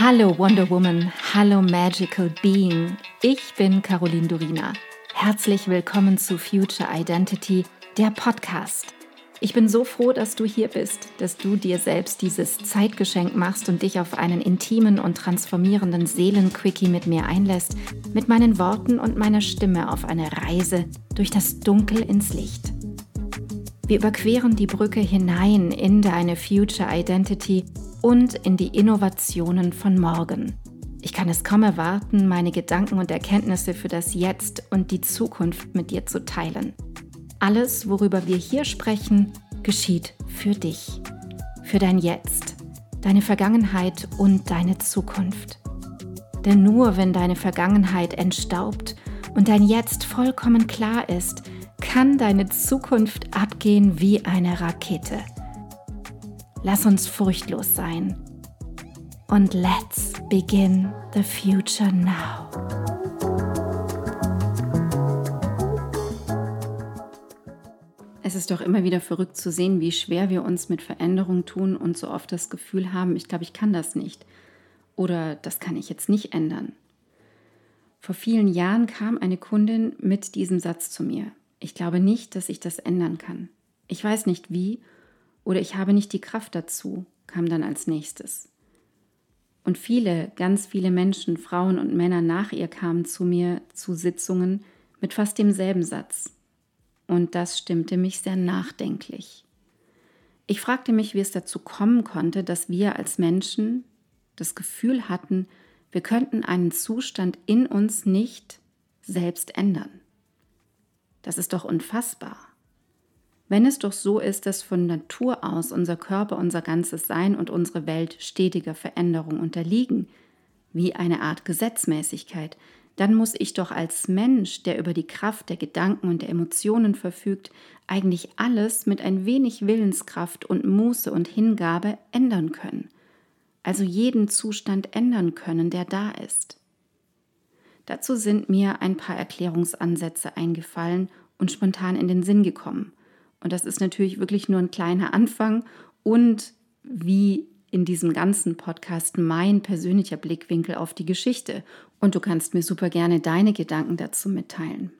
Hallo Wonder Woman, hallo Magical Being. Ich bin Caroline Durina. Herzlich willkommen zu Future Identity, der Podcast. Ich bin so froh, dass du hier bist, dass du dir selbst dieses Zeitgeschenk machst und dich auf einen intimen und transformierenden Seelenquickie mit mir einlässt, mit meinen Worten und meiner Stimme auf eine Reise durch das Dunkel ins Licht. Wir überqueren die Brücke hinein in deine Future Identity und in die Innovationen von morgen. Ich kann es kaum erwarten, meine Gedanken und Erkenntnisse für das Jetzt und die Zukunft mit dir zu teilen. Alles, worüber wir hier sprechen, geschieht für dich, für dein Jetzt, deine Vergangenheit und deine Zukunft. Denn nur wenn deine Vergangenheit entstaubt und dein Jetzt vollkommen klar ist, kann deine Zukunft abgehen wie eine Rakete. Lass uns furchtlos sein. Und let's begin the future now. Es ist doch immer wieder verrückt zu sehen, wie schwer wir uns mit Veränderung tun und so oft das Gefühl haben, ich glaube, ich kann das nicht. Oder das kann ich jetzt nicht ändern. Vor vielen Jahren kam eine Kundin mit diesem Satz zu mir. Ich glaube nicht, dass ich das ändern kann. Ich weiß nicht wie oder ich habe nicht die Kraft dazu, kam dann als nächstes. Und viele, ganz viele Menschen, Frauen und Männer nach ihr kamen zu mir zu Sitzungen mit fast demselben Satz. Und das stimmte mich sehr nachdenklich. Ich fragte mich, wie es dazu kommen konnte, dass wir als Menschen das Gefühl hatten, wir könnten einen Zustand in uns nicht selbst ändern. Das ist doch unfassbar. Wenn es doch so ist, dass von Natur aus unser Körper, unser ganzes Sein und unsere Welt stetiger Veränderung unterliegen, wie eine Art Gesetzmäßigkeit, dann muss ich doch als Mensch, der über die Kraft der Gedanken und der Emotionen verfügt, eigentlich alles mit ein wenig Willenskraft und Muße und Hingabe ändern können. Also jeden Zustand ändern können, der da ist. Dazu sind mir ein paar Erklärungsansätze eingefallen und spontan in den Sinn gekommen. Und das ist natürlich wirklich nur ein kleiner Anfang und wie in diesem ganzen Podcast mein persönlicher Blickwinkel auf die Geschichte. Und du kannst mir super gerne deine Gedanken dazu mitteilen.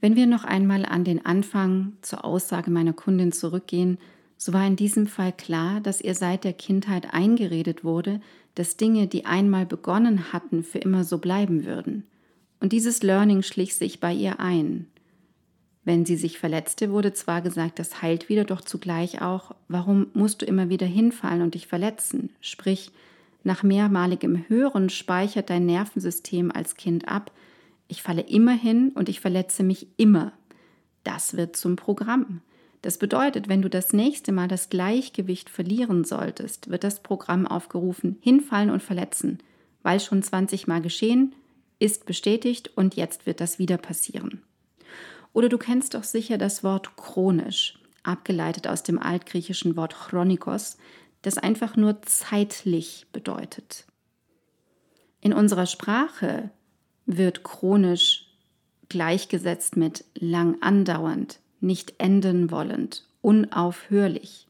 Wenn wir noch einmal an den Anfang zur Aussage meiner Kundin zurückgehen, so war in diesem Fall klar, dass ihr seit der Kindheit eingeredet wurde, dass Dinge, die einmal begonnen hatten, für immer so bleiben würden. Und dieses Learning schlich sich bei ihr ein. Wenn sie sich verletzte, wurde zwar gesagt, das heilt wieder, doch zugleich auch, warum musst du immer wieder hinfallen und dich verletzen? Sprich, nach mehrmaligem Hören speichert dein Nervensystem als Kind ab, ich falle immer hin und ich verletze mich immer. Das wird zum Programm. Das bedeutet, wenn du das nächste Mal das Gleichgewicht verlieren solltest, wird das Programm aufgerufen, hinfallen und verletzen, weil schon 20 Mal geschehen, ist bestätigt und jetzt wird das wieder passieren. Oder du kennst doch sicher das Wort chronisch, abgeleitet aus dem altgriechischen Wort chronikos, das einfach nur zeitlich bedeutet. In unserer Sprache wird chronisch gleichgesetzt mit lang andauernd, nicht enden wollend, unaufhörlich.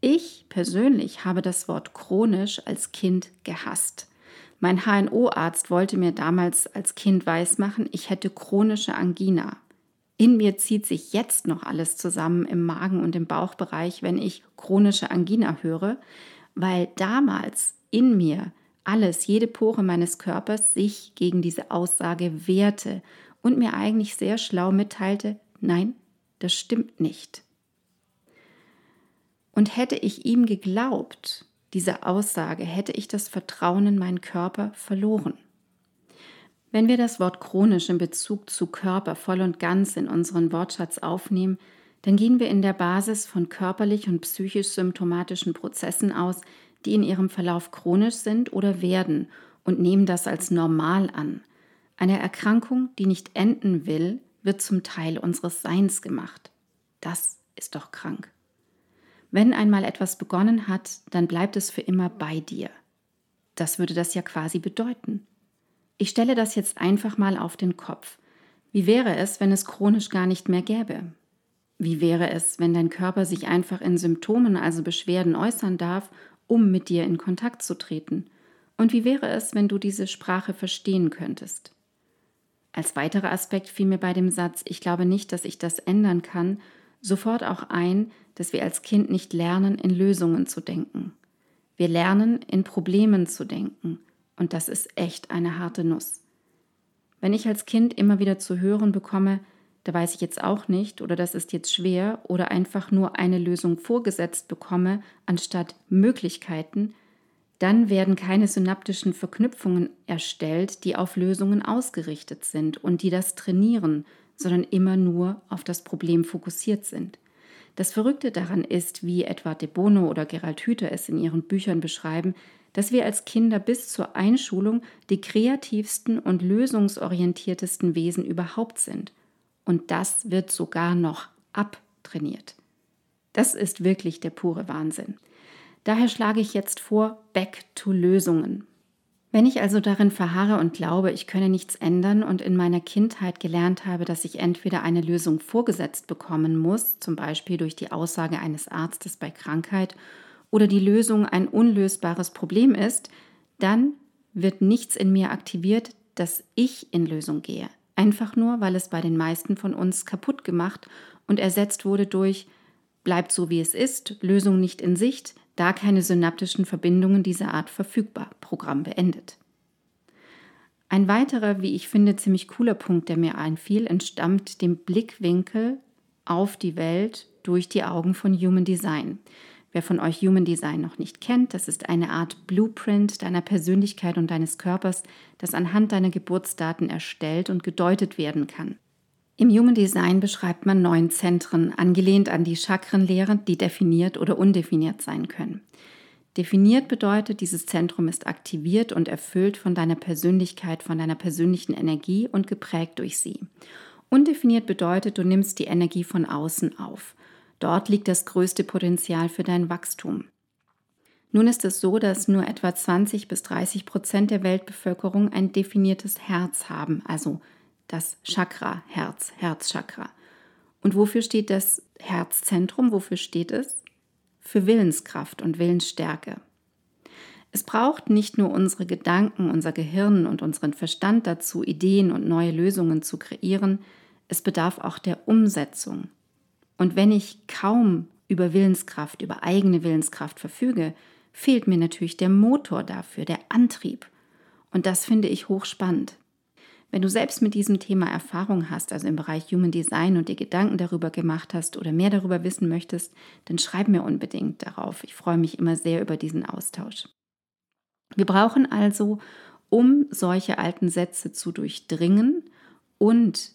Ich persönlich habe das Wort chronisch als Kind gehasst. Mein HNO-Arzt wollte mir damals als Kind weismachen, ich hätte chronische Angina. In mir zieht sich jetzt noch alles zusammen im Magen und im Bauchbereich, wenn ich chronische Angina höre, weil damals in mir alles, jede Pore meines Körpers sich gegen diese Aussage wehrte und mir eigentlich sehr schlau mitteilte, nein, das stimmt nicht. Und hätte ich ihm geglaubt, diese Aussage, hätte ich das Vertrauen in meinen Körper verloren. Wenn wir das Wort chronisch in Bezug zu Körper voll und ganz in unseren Wortschatz aufnehmen, dann gehen wir in der Basis von körperlich und psychisch symptomatischen Prozessen aus, die in ihrem Verlauf chronisch sind oder werden und nehmen das als normal an. Eine Erkrankung, die nicht enden will, wird zum Teil unseres Seins gemacht. Das ist doch krank. Wenn einmal etwas begonnen hat, dann bleibt es für immer bei dir. Das würde das ja quasi bedeuten. Ich stelle das jetzt einfach mal auf den Kopf. Wie wäre es, wenn es chronisch gar nicht mehr gäbe? Wie wäre es, wenn dein Körper sich einfach in Symptomen, also Beschwerden äußern darf, um mit dir in Kontakt zu treten? Und wie wäre es, wenn du diese Sprache verstehen könntest? Als weiterer Aspekt fiel mir bei dem Satz, ich glaube nicht, dass ich das ändern kann, sofort auch ein, dass wir als Kind nicht lernen, in Lösungen zu denken. Wir lernen, in Problemen zu denken. Und das ist echt eine harte Nuss. Wenn ich als Kind immer wieder zu hören bekomme, da weiß ich jetzt auch nicht oder das ist jetzt schwer oder einfach nur eine Lösung vorgesetzt bekomme anstatt Möglichkeiten, dann werden keine synaptischen Verknüpfungen erstellt, die auf Lösungen ausgerichtet sind und die das trainieren, sondern immer nur auf das Problem fokussiert sind. Das Verrückte daran ist, wie etwa De Bono oder Gerald Hüther es in ihren Büchern beschreiben, dass wir als Kinder bis zur Einschulung die kreativsten und lösungsorientiertesten Wesen überhaupt sind. Und das wird sogar noch abtrainiert. Das ist wirklich der pure Wahnsinn. Daher schlage ich jetzt vor, back to Lösungen. Wenn ich also darin verharre und glaube, ich könne nichts ändern und in meiner Kindheit gelernt habe, dass ich entweder eine Lösung vorgesetzt bekommen muss, zum Beispiel durch die Aussage eines Arztes bei Krankheit, oder die Lösung ein unlösbares Problem ist, dann wird nichts in mir aktiviert, dass ich in Lösung gehe. Einfach nur, weil es bei den meisten von uns kaputt gemacht und ersetzt wurde durch bleibt so wie es ist, Lösung nicht in Sicht, da keine synaptischen Verbindungen dieser Art verfügbar. Programm beendet. Ein weiterer, wie ich finde, ziemlich cooler Punkt, der mir einfiel, entstammt dem Blickwinkel auf die Welt durch die Augen von Human Design. Wer von euch Human Design noch nicht kennt, das ist eine Art Blueprint deiner Persönlichkeit und deines Körpers, das anhand deiner Geburtsdaten erstellt und gedeutet werden kann. Im Human Design beschreibt man neun Zentren, angelehnt an die Chakrenlehre, die definiert oder undefiniert sein können. Definiert bedeutet, dieses Zentrum ist aktiviert und erfüllt von deiner Persönlichkeit, von deiner persönlichen Energie und geprägt durch sie. Undefiniert bedeutet, du nimmst die Energie von außen auf. Dort liegt das größte Potenzial für dein Wachstum. Nun ist es so, dass nur etwa 20 bis 30 Prozent der Weltbevölkerung ein definiertes Herz haben, also das Chakra, Herz, Herzchakra. Und wofür steht das Herzzentrum? Wofür steht es? Für Willenskraft und Willensstärke. Es braucht nicht nur unsere Gedanken, unser Gehirn und unseren Verstand dazu, Ideen und neue Lösungen zu kreieren, es bedarf auch der Umsetzung. Und wenn ich kaum über Willenskraft, über eigene Willenskraft verfüge, fehlt mir natürlich der Motor dafür, der Antrieb. Und das finde ich hochspannend. Wenn du selbst mit diesem Thema Erfahrung hast, also im Bereich Human Design und dir Gedanken darüber gemacht hast oder mehr darüber wissen möchtest, dann schreib mir unbedingt darauf. Ich freue mich immer sehr über diesen Austausch. Wir brauchen also, um solche alten Sätze zu durchdringen und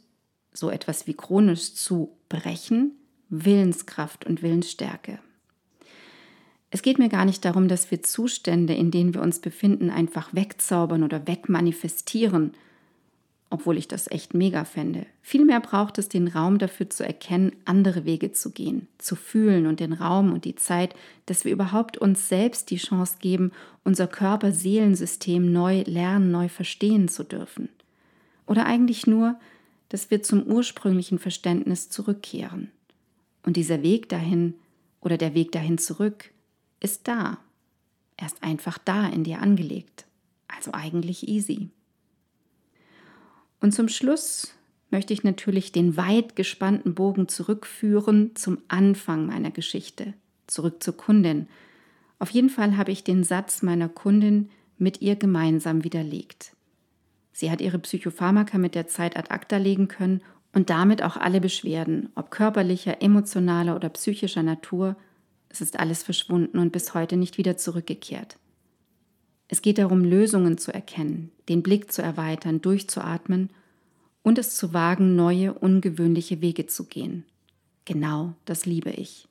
so etwas wie chronisch zu brechen, Willenskraft und Willensstärke. Es geht mir gar nicht darum, dass wir Zustände, in denen wir uns befinden, einfach wegzaubern oder wegmanifestieren, obwohl ich das echt mega fände. Vielmehr braucht es den Raum dafür zu erkennen, andere Wege zu gehen, zu fühlen und den Raum und die Zeit, dass wir überhaupt uns selbst die Chance geben, unser Körper-Seelensystem neu lernen, neu verstehen zu dürfen. Oder eigentlich nur, dass wir zum ursprünglichen Verständnis zurückkehren. Und dieser Weg dahin oder der Weg dahin zurück ist da. Er ist einfach da in dir angelegt. Also eigentlich easy. Und zum Schluss möchte ich natürlich den weit gespannten Bogen zurückführen zum Anfang meiner Geschichte, zurück zur Kundin. Auf jeden Fall habe ich den Satz meiner Kundin mit ihr gemeinsam widerlegt. Sie hat ihre Psychopharmaka mit der Zeit ad acta legen können und damit auch alle Beschwerden, ob körperlicher, emotionaler oder psychischer Natur, es ist alles verschwunden und bis heute nicht wieder zurückgekehrt. Es geht darum, Lösungen zu erkennen, den Blick zu erweitern, durchzuatmen und es zu wagen, neue, ungewöhnliche Wege zu gehen. Genau das liebe ich.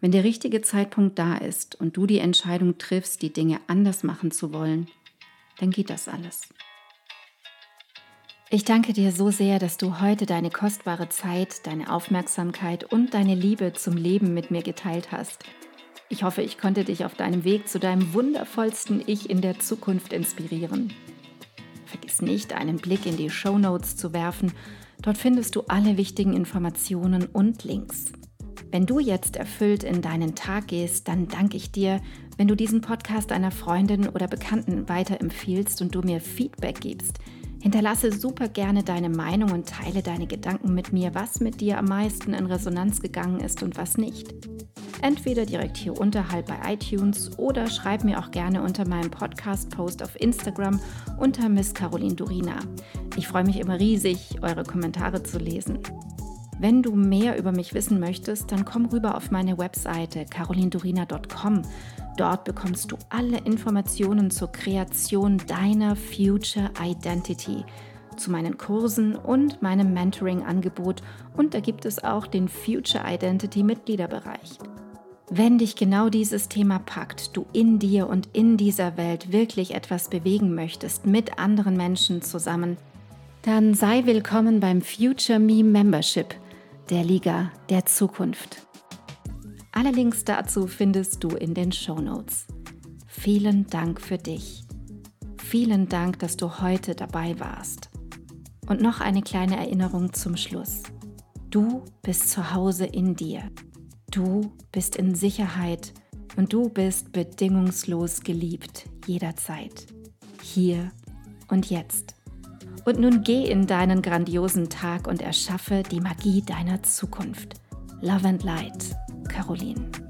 Wenn der richtige Zeitpunkt da ist und du die Entscheidung triffst, die Dinge anders machen zu wollen, dann geht das alles. Ich danke dir so sehr, dass du heute deine kostbare Zeit, deine Aufmerksamkeit und deine Liebe zum Leben mit mir geteilt hast. Ich hoffe, ich konnte dich auf deinem Weg zu deinem wundervollsten Ich in der Zukunft inspirieren. Vergiss nicht, einen Blick in die Show Notes zu werfen. Dort findest du alle wichtigen Informationen und Links. Wenn du jetzt erfüllt in deinen Tag gehst, dann danke ich dir, wenn du diesen Podcast einer Freundin oder Bekannten weiterempfiehlst und du mir Feedback gibst. Hinterlasse super gerne deine Meinung und teile deine Gedanken mit mir, was mit dir am meisten in Resonanz gegangen ist und was nicht. Entweder direkt hier unterhalb bei iTunes oder schreib mir auch gerne unter meinem Podcast-Post auf Instagram unter Miss Caroline Durina. Ich freue mich immer riesig, eure Kommentare zu lesen. Wenn du mehr über mich wissen möchtest, dann komm rüber auf meine Webseite carolindurina.com. Dort bekommst du alle Informationen zur Kreation deiner Future Identity, zu meinen Kursen und meinem Mentoring-Angebot und da gibt es auch den Future Identity Mitgliederbereich. Wenn dich genau dieses Thema packt, du in dir und in dieser Welt wirklich etwas bewegen möchtest mit anderen Menschen zusammen, dann sei willkommen beim Future Me Membership, der Liga der Zukunft. Alle Links dazu findest du in den Show Notes. Vielen Dank für dich. Vielen Dank, dass du heute dabei warst. Und noch eine kleine Erinnerung zum Schluss. Du bist zu Hause in dir. Du bist in Sicherheit und du bist bedingungslos geliebt jederzeit. Hier und jetzt. Und nun geh in deinen grandiosen Tag und erschaffe die Magie deiner Zukunft. Love and Light, Caroline.